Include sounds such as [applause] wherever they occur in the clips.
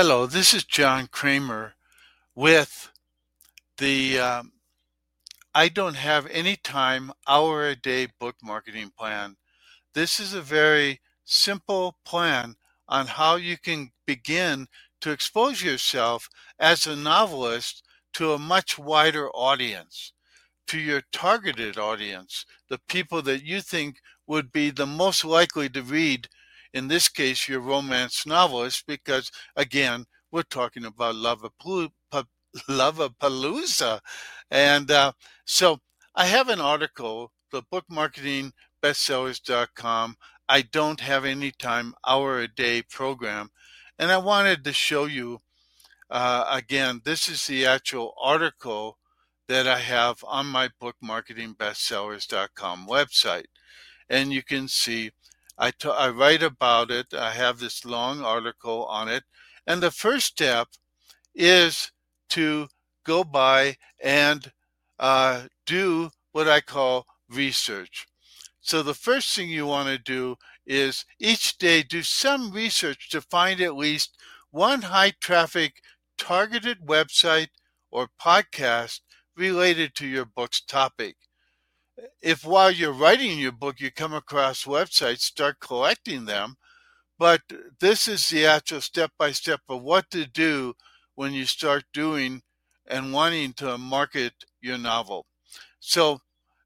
Hello, this is John Kremer with the um, I Don't Have Any Time Hour a Day book marketing plan. This is a very simple plan on how you can begin to expose yourself as a novelist to a much wider audience, to your targeted audience, the people that you think would be the most likely to read in this case, your romance novelist, because again, we're talking about Lovapalooza. And uh, so I have an article, the book marketing bestsellers.com. I don't have any time, hour a day program. And I wanted to show you uh, again, this is the actual article that I have on my book marketing bestsellers.com website. And you can see I, t- I write about it. I have this long article on it. And the first step is to go by and uh, do what I call research. So the first thing you want to do is each day do some research to find at least one high traffic targeted website or podcast related to your book's topic if while you're writing your book you come across websites, start collecting them. But this is the actual step by step of what to do when you start doing and wanting to market your novel. So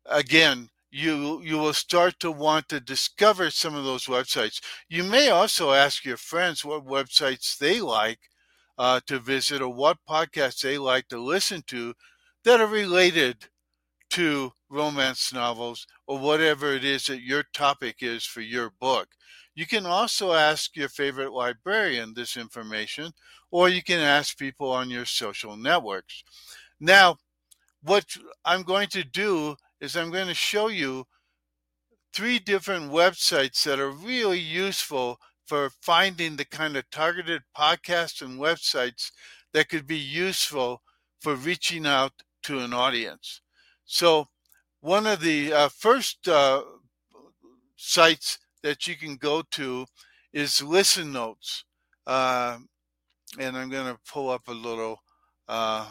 again, you you will start to want to discover some of those websites. You may also ask your friends what websites they like uh, to visit or what podcasts they like to listen to that are related to romance novels or whatever it is that your topic is for your book. You can also ask your favorite librarian this information, or you can ask people on your social networks. Now, what I'm going to do is I'm going to show you three different websites that are really useful for finding the kind of targeted podcasts and websites that could be useful for reaching out to an audience. So, one of the uh, first uh, sites that you can go to is Listen Notes. Uh, and I'm going to pull up a little uh,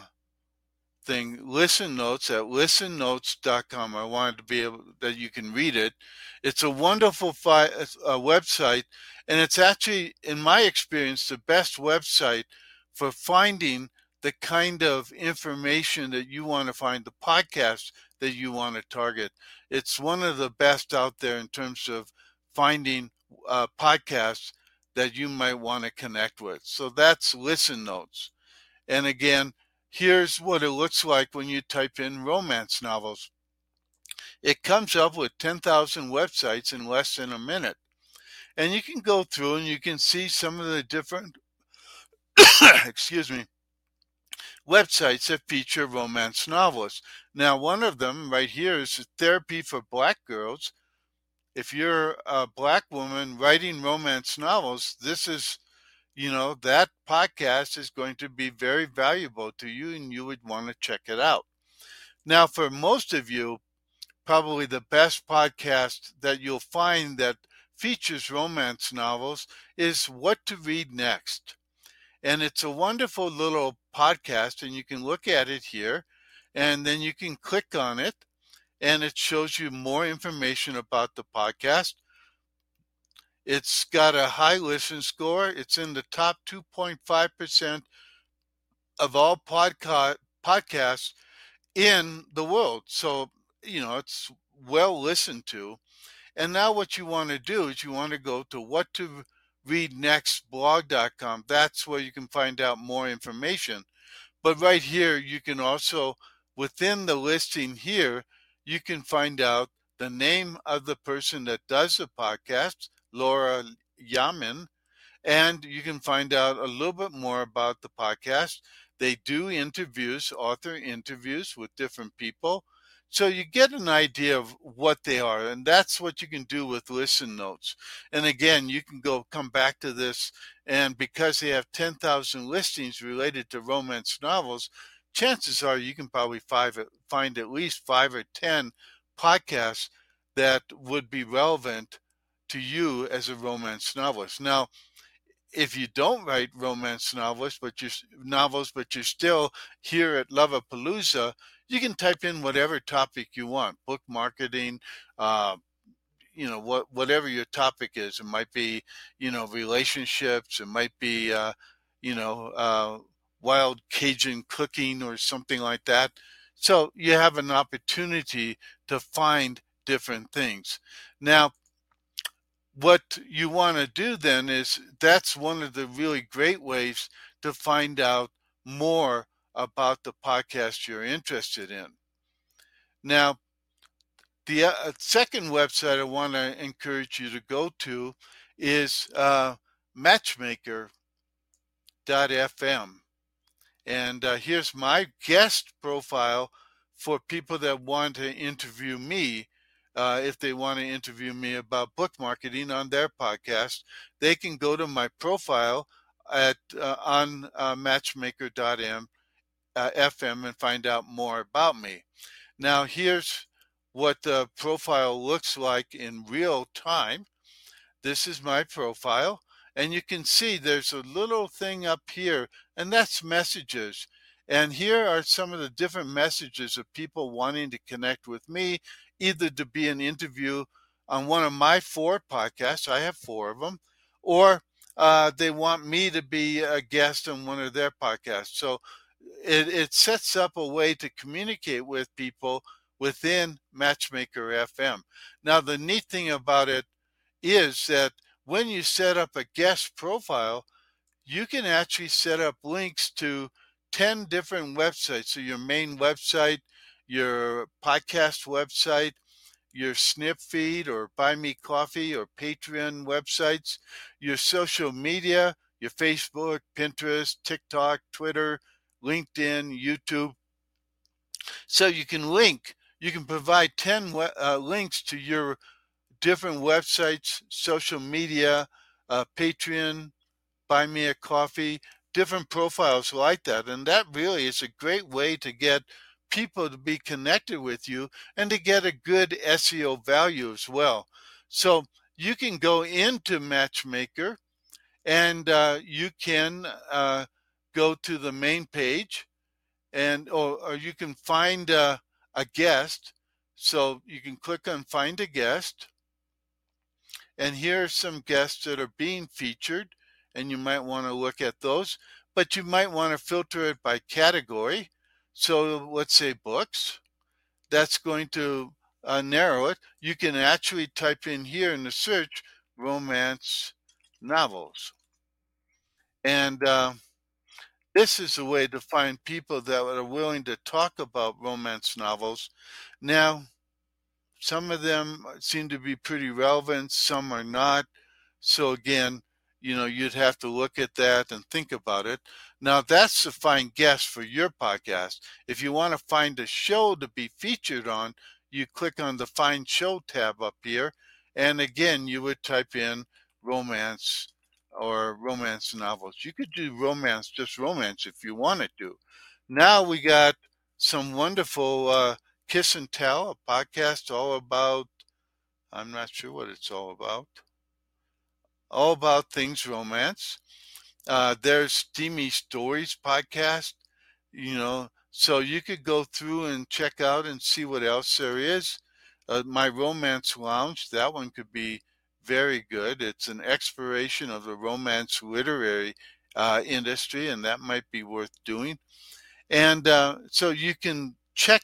thing. Listen Notes at listennotes.com. I wanted to be able that you can read it. It's a wonderful fi- website, and it's actually, in my experience, the best website for finding the kind of information that you want to find, the podcast that you want to target. It's one of the best out there in terms of finding uh, podcasts that you might want to connect with. So that's Listen Notes. And again, here's what it looks like when you type in romance novels. It comes up with 10,000 websites in less than a minute. And you can go through and you can see some of the different, [coughs] excuse me, websites that feature romance novelists. Now, one of them right here is Therapy for Black Girls. If you're a black woman writing romance novels, this is, you know, that podcast is going to be very valuable to you and you would want to check it out. Now, for most of you, probably the best podcast that you'll find that features romance novels is What to Read Next. And it's a wonderful little podcast, and you can look at it here, and then you can click on it, and it shows you more information about the podcast. It's got a high listen score. It's in the top 2.5% of all podca- podcasts in the world. So, you know, it's well listened to. And now what you want to do is you want to go to what to readnextblog.com. That's where you can find out more information. But right here, you can also, within the listing here, you can find out the name of the person that does the podcast, Laura Yamin, and you can find out a little bit more about the podcast. They do interviews, author interviews with different people. So you get an idea of what they are, and that's what you can do with listen notes. And again, you can go come back to this, and because they have 10,000 listings related to romance novels, chances are you can probably five, uh, find at least five or 10 podcasts that would be relevant to you as a romance novelist. Now, if you don't write romance novels, but you novels, but you're still here at Lovapalooza, you can type in whatever topic you want: book marketing, uh, you know, what whatever your topic is. It might be, you know, relationships. It might be, uh, you know, uh, wild Cajun cooking or something like that. So you have an opportunity to find different things. Now, what you want to do then is that's one of the really great ways to find out more about the podcast you're interested in. Now, the uh, second website I want to encourage you to go to is uh, matchmaker.fm. And uh, here's my guest profile for people that want to interview me uh, if they want to interview me about book marketing on their podcast, they can go to my profile at uh, on uh, matchmaker.m uh, FM and find out more about me. Now, here's what the profile looks like in real time. This is my profile, and you can see there's a little thing up here, and that's messages. And here are some of the different messages of people wanting to connect with me either to be an interview on one of my four podcasts, I have four of them, or uh, they want me to be a guest on one of their podcasts. So it, it sets up a way to communicate with people within Matchmaker FM. Now, the neat thing about it is that when you set up a guest profile, you can actually set up links to 10 different websites. So, your main website, your podcast website, your Snipfeed or Buy Me Coffee or Patreon websites, your social media, your Facebook, Pinterest, TikTok, Twitter, LinkedIn, YouTube. So you can link, you can provide 10 uh, links to your different websites, social media, uh, Patreon, Buy Me a Coffee, different profiles like that. And that really is a great way to get people to be connected with you and to get a good SEO value as well. So you can go into Matchmaker and uh, you can uh, go to the main page and or, or you can find uh, a guest. So you can click on find a guest. And here are some guests that are being featured, and you might want to look at those. But you might want to filter it by category. So let's say books. That's going to uh, narrow it. You can actually type in here in the search romance novels. And uh, this is a way to find people that are willing to talk about romance novels. Now, some of them uh, seem to be pretty relevant, some are not. So, again, you know, you'd have to look at that and think about it. Now, that's to find guests for your podcast. If you want to find a show to be featured on, you click on the Find Show tab up here. And again, you would type in romance or romance novels. You could do romance, just romance if you wanted to. Now we got some wonderful uh, Kiss and Tell, a podcast all about, I'm not sure what it's all about all about things romance. Uh, there's Steamy Stories podcast, you know, so you could go through and check out and see what else there is. Uh, my Romance Lounge, that one could be very good. It's an exploration of the romance literary uh, industry, and that might be worth doing. And uh, so you can check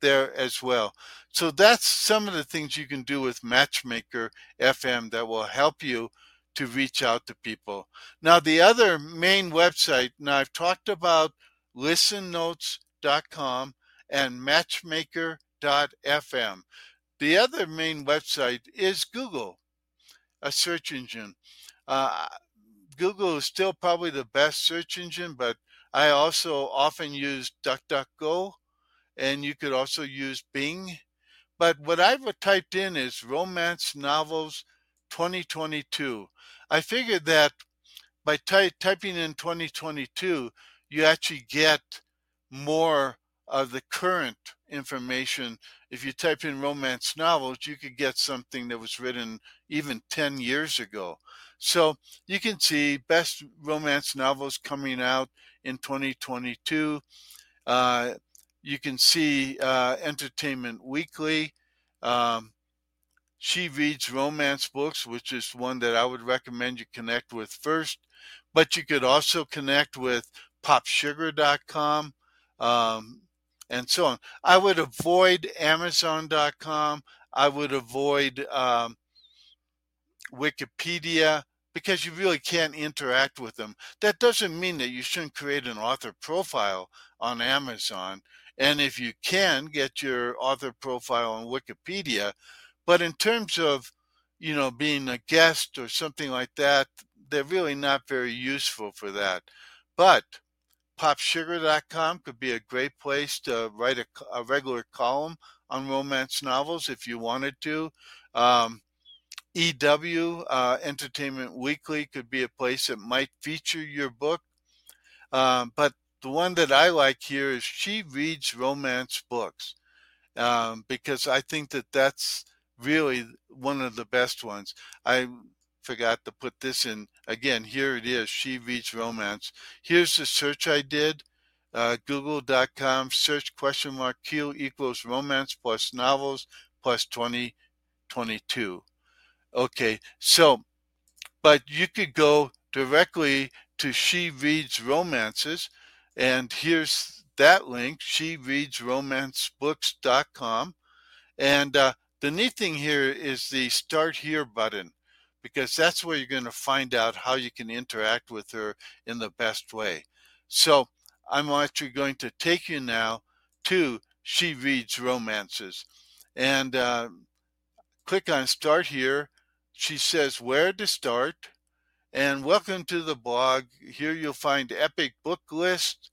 there as well. So that's some of the things you can do with Matchmaker FM that will help you to reach out to people. Now, the other main website, now I've talked about listennotes.com and matchmaker.fm. The other main website is Google, a search engine. Uh, Google is still probably the best search engine, but I also often use DuckDuckGo, and you could also use Bing. But what I've typed in is romance novels 2022. I figured that by ty- typing in 2022, you actually get more of the current information. If you type in romance novels, you could get something that was written even 10 years ago. So you can see best romance novels coming out in 2022. Uh, you can see uh, Entertainment Weekly. Um, she reads romance books, which is one that I would recommend you connect with first. But you could also connect with popsugar.com um, and so on. I would avoid Amazon.com. I would avoid um, Wikipedia because you really can't interact with them. That doesn't mean that you shouldn't create an author profile on Amazon. And if you can, get your author profile on Wikipedia. But in terms of, you know, being a guest or something like that, they're really not very useful for that. But popsugar.com could be a great place to write a, a regular column on romance novels if you wanted to. Um, EW, uh, Entertainment Weekly, could be a place that might feature your book. Um, but the one that I like here is She Reads Romance Books um, because I think that that's really one of the best ones. I forgot to put this in again. Here it is. She Reads Romance. Here's the search I did. Uh, Google.com search question mark Q equals romance plus novels plus 2022. Okay, so, but you could go directly to She Reads Romances, and here's that link, she reads Romance romancebooks.com. And uh, the neat thing here is the Start Here button, because that's where you're going to find out how you can interact with her in the best way. So I'm actually going to take you now to She Reads Romances. And uh, click on Start Here she says where to start. And welcome to the blog. Here you'll find epic book list,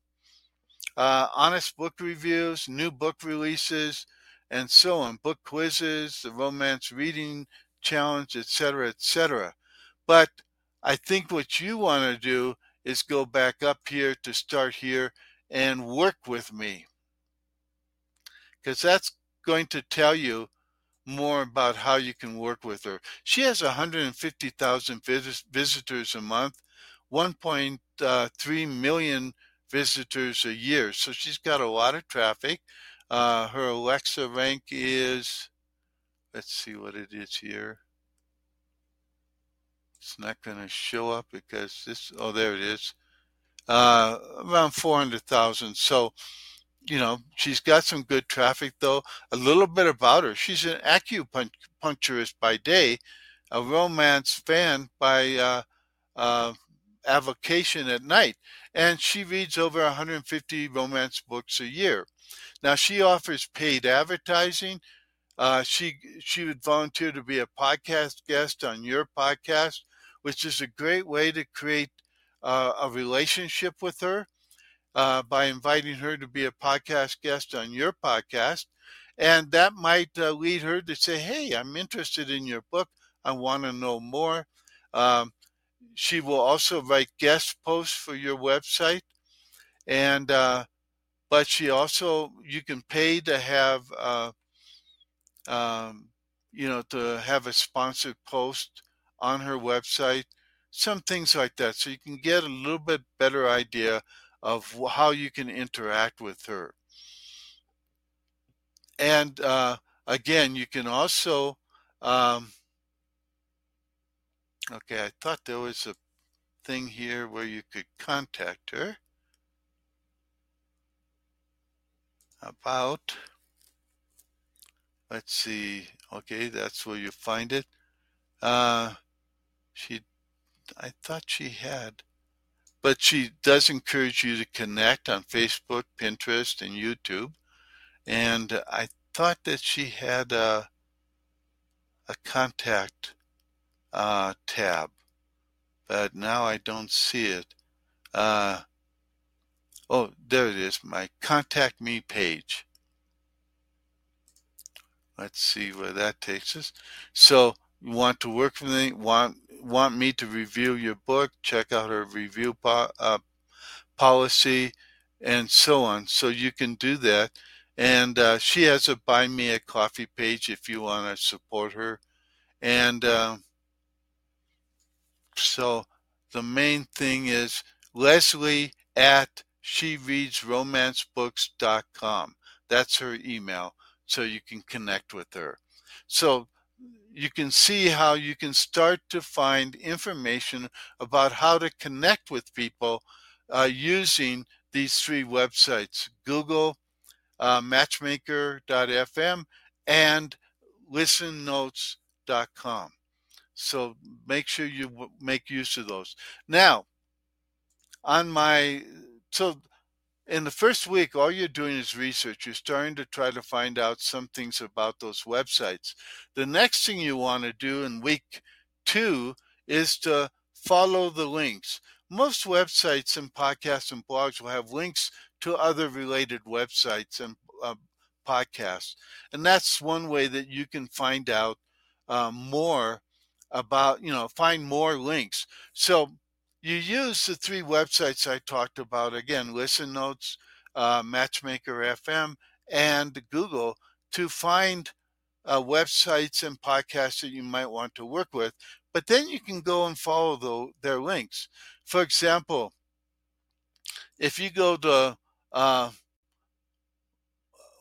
uh, honest book reviews, new book releases, and so on. Book quizzes, the romance reading challenge, etc., etc. But I think what you want to do is go back up here to start here and work with me. Because that's going to tell you more about how you can work with her. She has 150,000 vis- visitors a month, 1.3 uh, visitors a year. So she's got a lot of traffic. Uh, her Alexa rank is, let's see what it is here. It's not going to show up because this, oh, there it is. Uh, around 400,000. So you know, she's got some good traffic though. A little bit about her. She's an acupuncturist by day, a romance fan by uh, uh, avocation at night, and she reads over 150 romance books a year. Now she offers paid advertising. Uh, she she would volunteer to be a podcast guest on your podcast, which is a great way to create uh, a relationship with her uh, by inviting her to be a podcast guest on your podcast. And that might uh, lead her to say, Hey, I'm interested in your book. I want to know more. Um, she will also write guest posts for your website. And, uh, but she also, you can pay to have, uh, um, you know, to have a sponsored post on her website, some things like that. So you can get a little bit better idea of how you can interact with her. And uh, again, you can also, um, okay, I thought there was a thing here where you could contact her about, let's see, okay, that's where you find it. Uh, she, I thought she had, but she does encourage you to connect on Facebook, Pinterest, and YouTube. And I thought that she had a, a contact uh, tab, but now I don't see it. Uh, oh, there it is, my contact me page. Let's see where that takes us. So you want to work with me, want want me to review your book, check out our review po- uh, policy, and so on. So you can do that. And uh, she has a buy me a coffee page if you want to support her. And uh, So the main thing is Leslie at shereadsromancebooks.com. That's her email, so you can connect with her. So you can see how you can start to find information about how to connect with people uh, using these three websites Google, uh, Matchmaker.fm, and listennotes.com. So make sure you make use of those. Now, on my, so in the first week, all you're doing is research. You're starting to try to find out some things about those websites. The next thing you want to do in week two is to follow the links. Most websites and podcasts and blogs will have links to other related websites and uh, podcasts. And that's one way that you can find out uh, more about, you know, find more links. So you use the three websites I talked about again Listen Notes, uh, Matchmaker FM, and Google to find uh, websites and podcasts that you might want to work with. But then you can go and follow the, their links. For example, if you go to uh,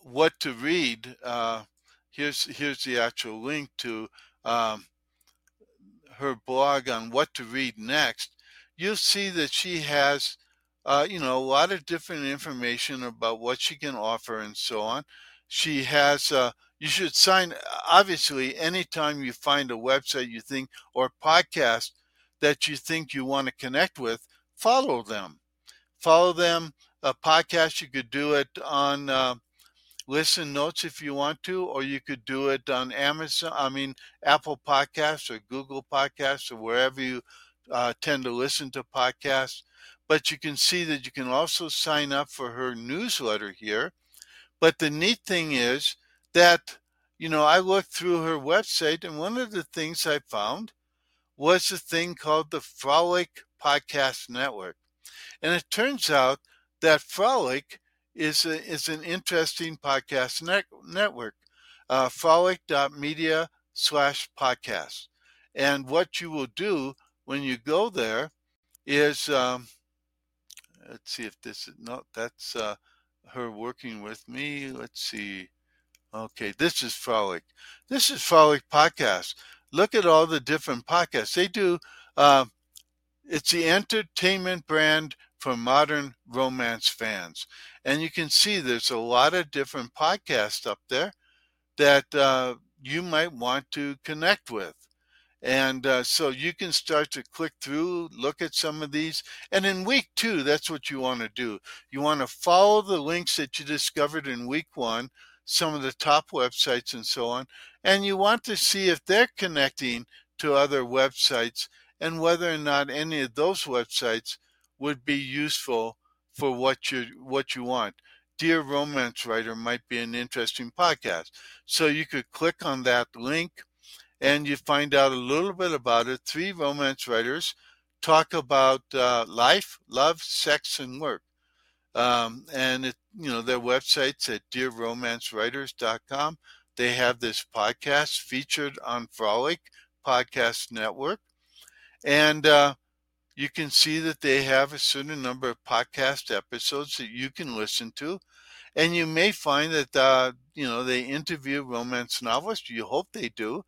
what to read, uh, here's here's the actual link to um, her blog on what to read next you'll see that she has, uh, you know, a lot of different information about what she can offer and so on. She has, uh, you should sign, obviously, anytime you find a website you think or podcast that you think you want to connect with, follow them. Follow them. A podcast, you could do it on uh, listen notes if you want to, or you could do it on Amazon, I mean, Apple Podcasts or Google Podcasts or wherever you uh, tend to listen to podcasts, but you can see that you can also sign up for her newsletter here. But the neat thing is that, you know, I looked through her website, and one of the things I found was a thing called the Frolic Podcast Network. And it turns out that Frolic is, a, is an interesting podcast net, network, uh, frolic.media slash podcast. And what you will do when you go there is um, let's see if this is not that's uh, her working with me. Let's see. Okay, this is Frolic. This is Frolic Podcast. Look at all the different podcasts they do. Uh, it's the entertainment brand for modern romance fans, and you can see there's a lot of different podcasts up there that uh, you might want to connect with. And uh, so you can start to click through, look at some of these. And in week two, that's what you want to do. You want to follow the links that you discovered in week one, some of the top websites and so on. And you want to see if they're connecting to other websites and whether or not any of those websites would be useful for what you what you want. Dear Romance Writer might be an interesting podcast. So you could click on that link and you find out a little bit about it. Three romance writers talk about uh, life, love, sex, and work. Um, and it, you know their websites at dearromancewriters.com. They have this podcast featured on Frolic Podcast Network, and uh, you can see that they have a certain number of podcast episodes that you can listen to and you may find that uh, you know they interview romance novelists you hope they do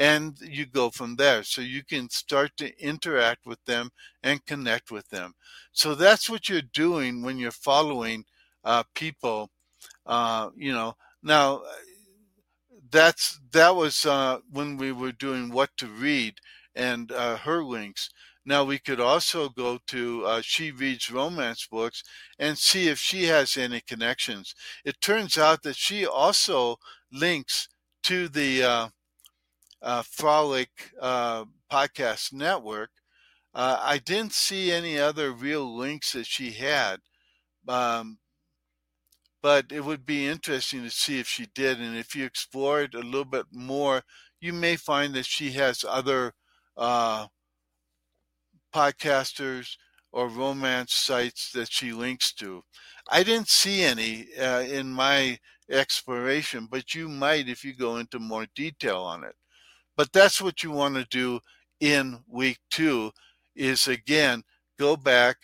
and you go from there. So you can start to interact with them and connect with them. So that's what you're doing when you're following uh, people. Uh, you know, now that's that was uh, when we were doing what to read and uh, her links. Now we could also go to uh, She Reads Romance Books and see if she has any connections. It turns out that she also links to the uh, Frolic uh, Podcast Network. Uh, I didn't see any other real links that she had, um, but it would be interesting to see if she did. And if you explore it a little bit more, you may find that she has other uh, podcasters or romance sites that she links to. I didn't see any uh, in my exploration, but you might if you go into more detail on it. But that's what you want to do in week two is again, go back,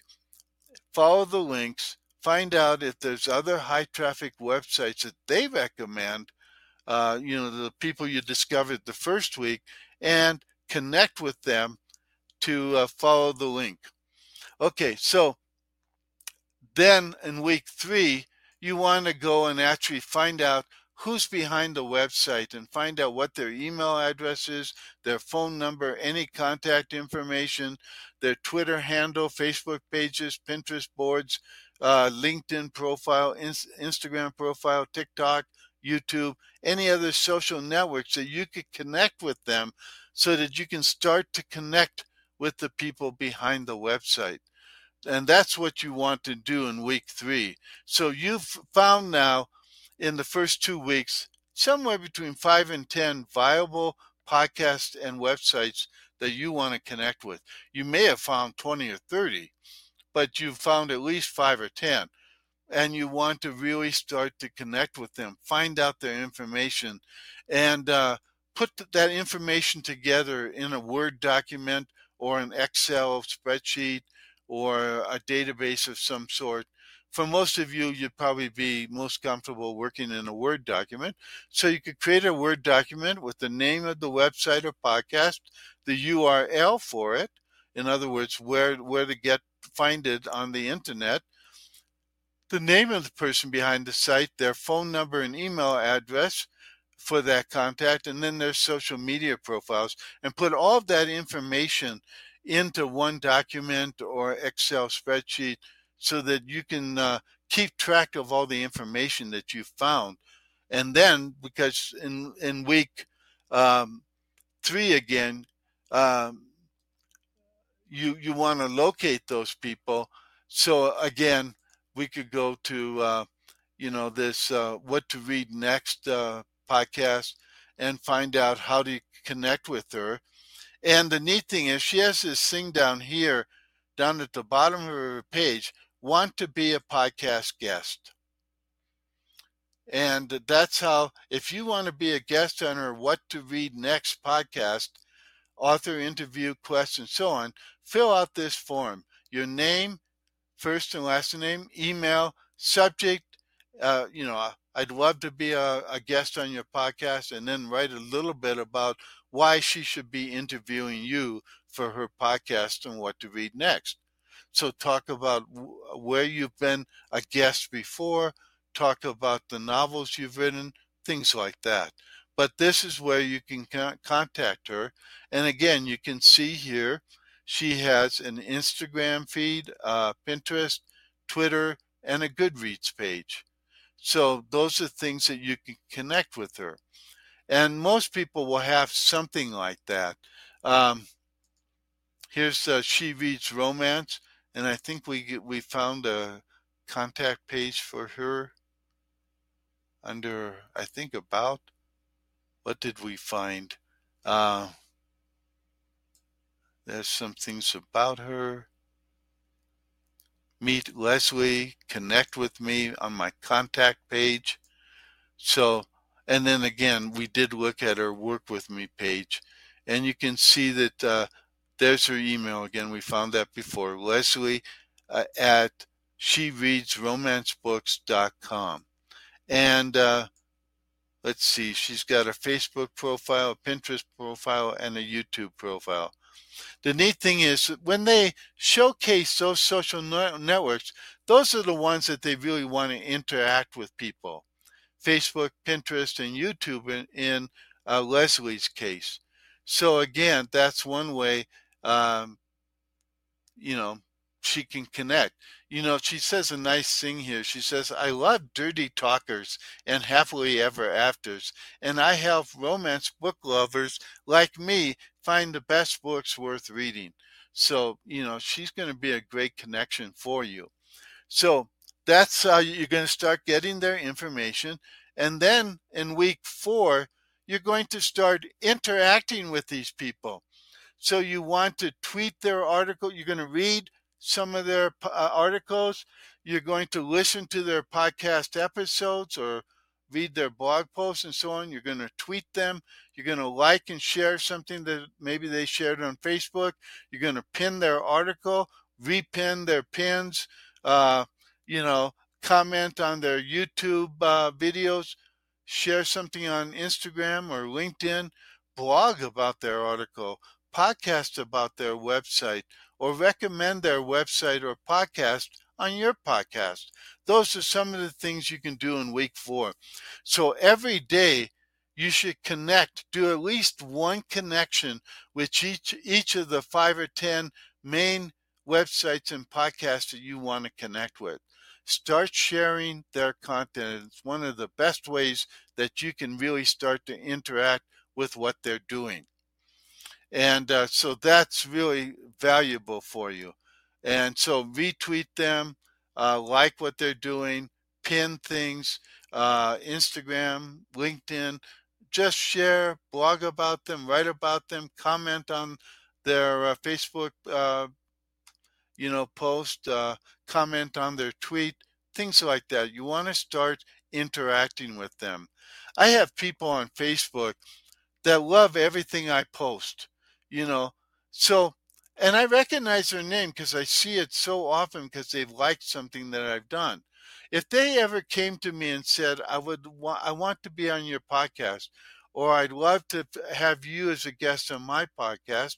follow the links, find out if there's other high traffic websites that they recommend, uh, you know, the people you discovered the first week, and connect with them to uh, follow the link. Okay, so then in week three, you want to go and actually find out who's behind the website and find out what their email address is, their phone number, any contact information, their Twitter handle, Facebook pages, Pinterest boards, uh, LinkedIn profile, Instagram profile, TikTok, YouTube, any other social networks that you could connect with them so that you can start to connect with the people behind the website. And that's what you want to do in week three. So you've found now in the first two weeks somewhere between five and 10 viable podcasts and websites that you want to connect with. You may have found 20 or 30, but you've found at least five or 10. And you want to really start to connect with them, find out their information, and uh, put that information together in a Word document or an Excel spreadsheet or a database of some sort for most of you, you'd probably be most comfortable working in a Word document. So you could create a Word document with the name of the website or podcast, the URL for it. In other words, where where to get find it on the internet, the name of the person behind the site, their phone number and email address for that contact, and then their social media profiles, and put all of that information into one document or Excel spreadsheet so that you can uh, keep track of all the information that you found. And then, because in in week um, three again, um, you you want to locate those people. So again, we could go to uh, you know this uh, what to read next uh, podcast and find out how to connect with her. And the neat thing is, she has this thing down here, down at the bottom of her page, want to be a podcast guest. And that's how, if you want to be a guest on our What to Read Next podcast, author interview, quest, and so on, fill out this form. Your name, first and last name, email, subject. Uh, you know, I'd love to be a, a guest on your podcast, and then write a little bit about why she should be interviewing you for her podcast and what to read next. So talk about where you've been a guest before, talk about the novels you've written, things like that. But this is where you can contact her. And again, you can see here she has an Instagram feed, uh, Pinterest, Twitter, and a Goodreads page. So those are things that you can connect with her. And most people will have something like that. Um, here's uh, She Reads Romance and I think we we found a contact page for her under I think about what did we find? Uh, there's some things about her. Meet Leslie, connect with me on my contact page. So, and then again, we did look at her work with me page, and you can see that uh, there's her email again. We found that before. Leslie uh, at she reads romancebooks.com. And uh, let's see, she's got a Facebook profile, a Pinterest profile, and a YouTube profile. The neat thing is when they showcase those social networks, those are the ones that they really want to interact with people. Facebook, Pinterest, and YouTube in, in uh, Leslie's case. So again, that's one way um, you know, she can connect. You know, she says a nice thing here. She says, I love dirty talkers and happily ever afters, and I help romance book lovers like me find the best books worth reading. So, you know, she's going to be a great connection for you. So that's how you're going to start getting their information. And then in week four, you're going to start interacting with these people. So you want to tweet their article. You're going to read some of their uh, articles. You're going to listen to their podcast episodes or read their blog posts and so on. You're going to tweet them. You're going to like and share something that maybe they shared on Facebook. You're going to pin their article, repin their pins, uh, you know, comment on their YouTube uh, videos, share something on Instagram or LinkedIn, blog about their article, podcast about their website, or recommend their website or podcast on your podcast. Those are some of the things you can do in week four. So every day you should connect, do at least one connection with each, each of the five or 10 main websites and podcasts that you want to connect with. Start sharing their content. It's one of the best ways that you can really start to interact with what they're doing. And uh, so that's really valuable for you. And so retweet them, uh, like what they're doing, pin things, uh, Instagram, LinkedIn, just share, blog about them, write about them, comment on their uh, Facebook, uh, you know, post, uh, comment on their tweet, things like that. You want to start interacting with them. I have people on Facebook that love everything I post, you know. So and I recognize their name because I see it so often because they've liked something that I've done. If they ever came to me and said, "I would, wa- I want to be on your podcast," or "I'd love to have you as a guest on my podcast,"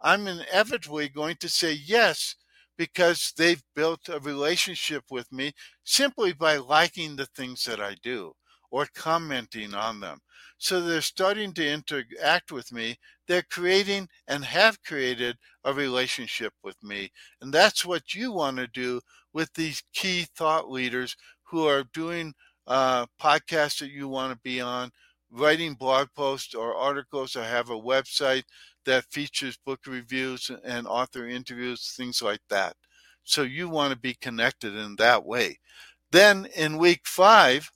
I'm inevitably going to say yes because they've built a relationship with me simply by liking the things that I do or commenting on them. So they're starting to interact with me. They're creating and have created a relationship with me. And that's what you want to do with these key thought leaders who are doing uh, podcasts that you want to be on, writing blog posts or articles, or have a website that features book reviews and author interviews, things like that. So you want to be connected in that way. Then in week five,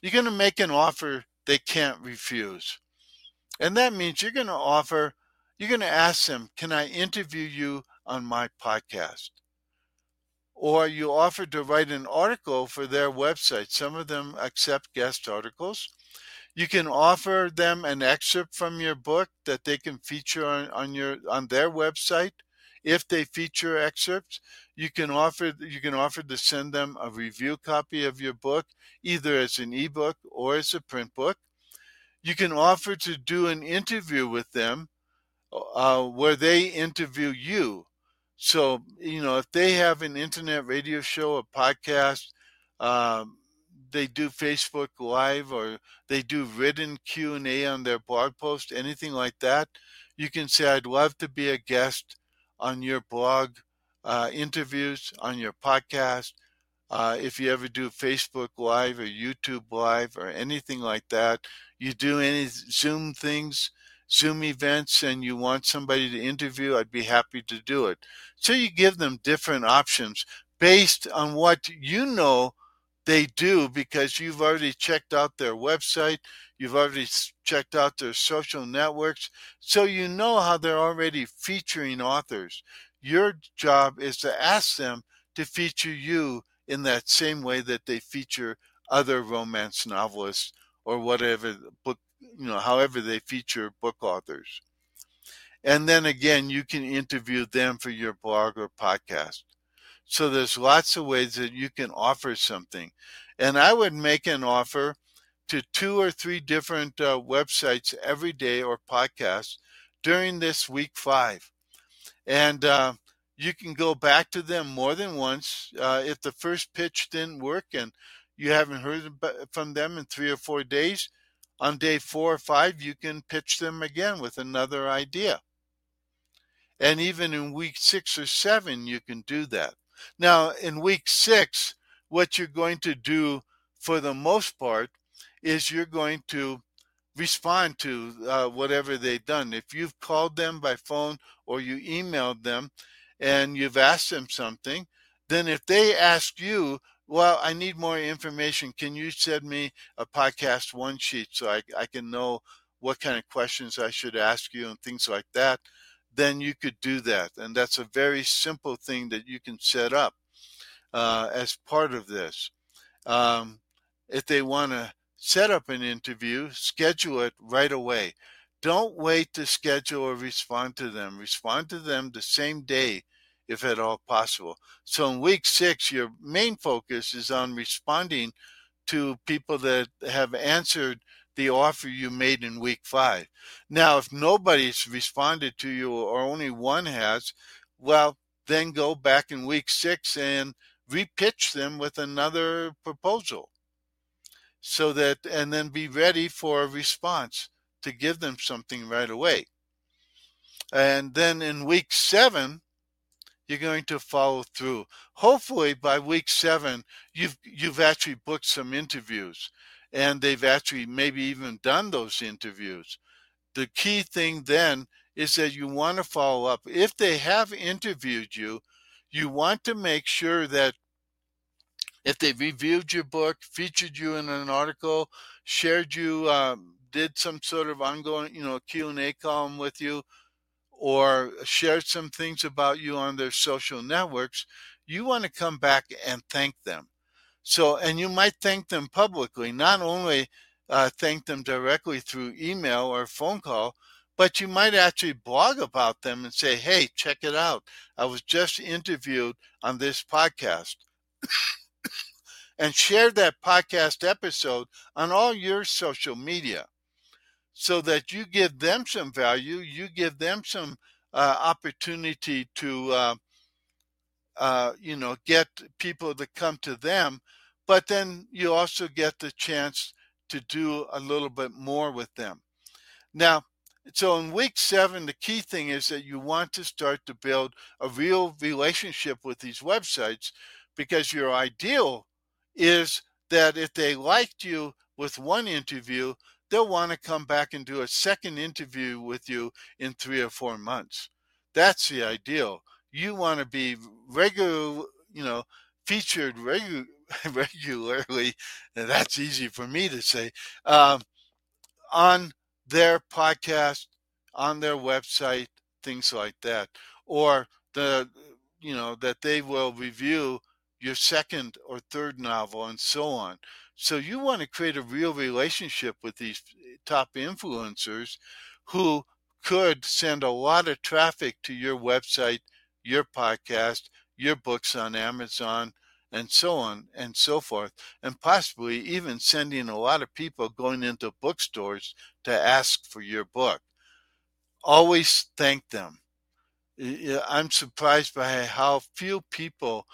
you're going to make an offer they can't refuse. And that means you're going to offer, you're going to ask them, Can I interview you on my podcast? Or you offer to write an article for their website. Some of them accept guest articles. You can offer them an excerpt from your book that they can feature on, on your on their website. If they feature excerpts, you can offer you can offer to send them a review copy of your book, either as an ebook or as a print book. You can offer to do an interview with them uh, where they interview you. So you know if they have an internet radio show, a podcast, um, they do Facebook Live or they do written Q and A on their blog post, anything like that. You can say, "I'd love to be a guest on your blog uh, interviews, on your podcast. Uh, if you ever do Facebook Live or YouTube Live or anything like that, you do any Zoom things, Zoom events, and you want somebody to interview, I'd be happy to do it. So you give them different options based on what you know they do because you've already checked out their website, you've already checked out their social networks, so you know how they're already featuring authors. Your job is to ask them to feature you in that same way that they feature other romance novelists or whatever book, you know, however they feature book authors. And then again, you can interview them for your blog or podcast. So there's lots of ways that you can offer something. And I would make an offer to two or three different uh, websites every day or podcasts during this week five. And uh, you can go back to them more than once. Uh, if the first pitch didn't work and you haven't heard from them in three or four days, on day four or five, you can pitch them again with another idea. And even in week six or seven, you can do that. Now, in week six, what you're going to do for the most part is you're going to respond to uh, whatever they've done. If you've called them by phone or you emailed them and you've asked them something, then if they ask you, well, I need more information, can you send me a podcast one sheet so I, I can know what kind of questions I should ask you and things like that? Then you could do that. And that's a very simple thing that you can set up uh, as part of this. Um, if they want to set up an interview, schedule it right away. Don't wait to schedule or respond to them. Respond to them the same day, if at all possible. So in week six, your main focus is on responding to people that have answered the offer you made in week five. Now, if nobody's responded to you or only one has, well, then go back in week six and repitch them with another proposal so that and then be ready for a response to give them something right away. And then in week seven you're going to follow through. Hopefully by week seven you've you've actually booked some interviews and they've actually maybe even done those interviews. The key thing then is that you want to follow up. If they have interviewed you you want to make sure that if they reviewed your book, featured you in an article, shared you, um, did some sort of ongoing, you know, Q and A column with you, or shared some things about you on their social networks, you want to come back and thank them. So, and you might thank them publicly, not only uh, thank them directly through email or phone call, but you might actually blog about them and say, hey, check it out. I was just interviewed on this podcast [coughs] and share that podcast episode on all your social media so that you give them some value, you give them some uh, opportunity to, uh, uh, you know, get people to come to them, but then you also get the chance to do a little bit more with them. Now, so in week seven, the key thing is that you want to start to build a real relationship with these websites because your ideal is that if they liked you with one interview, they'll want to come back and do a second interview with you in three or four months. That's the ideal. You want to be regular, you know, featured regu- [laughs] regularly, and that's easy for me to say, um, on their podcast, on their website, things like that, or the, you know, that they will review your second or third novel, and so on. So you want to create a real relationship with these eh, top influencers who could send a lot of traffic to your website, your podcast, your books on Amazon, and so on and so forth, and possibly even sending a lot of people going into bookstores to ask for your book. Always thank them. I'm surprised by how few people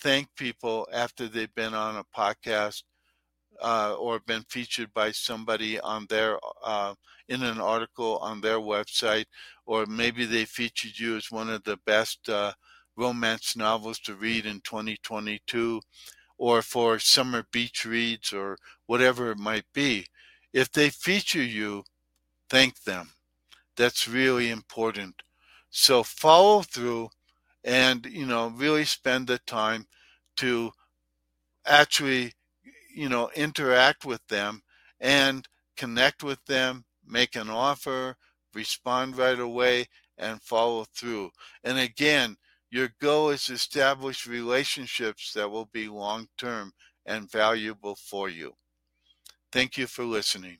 thank people after they've been on a podcast uh, or been featured by somebody on their uh, in an article on their website, or maybe they featured you as one of the best uh, romance novels to read in 2022, or for summer beach reads, or whatever it might be. If they feature you, thank them. That's really important. So follow through and you know really spend the time to actually you know interact with them and connect with them make an offer respond right away and follow through. And again your goal is to establish relationships that will be long term and valuable for you. Thank you for listening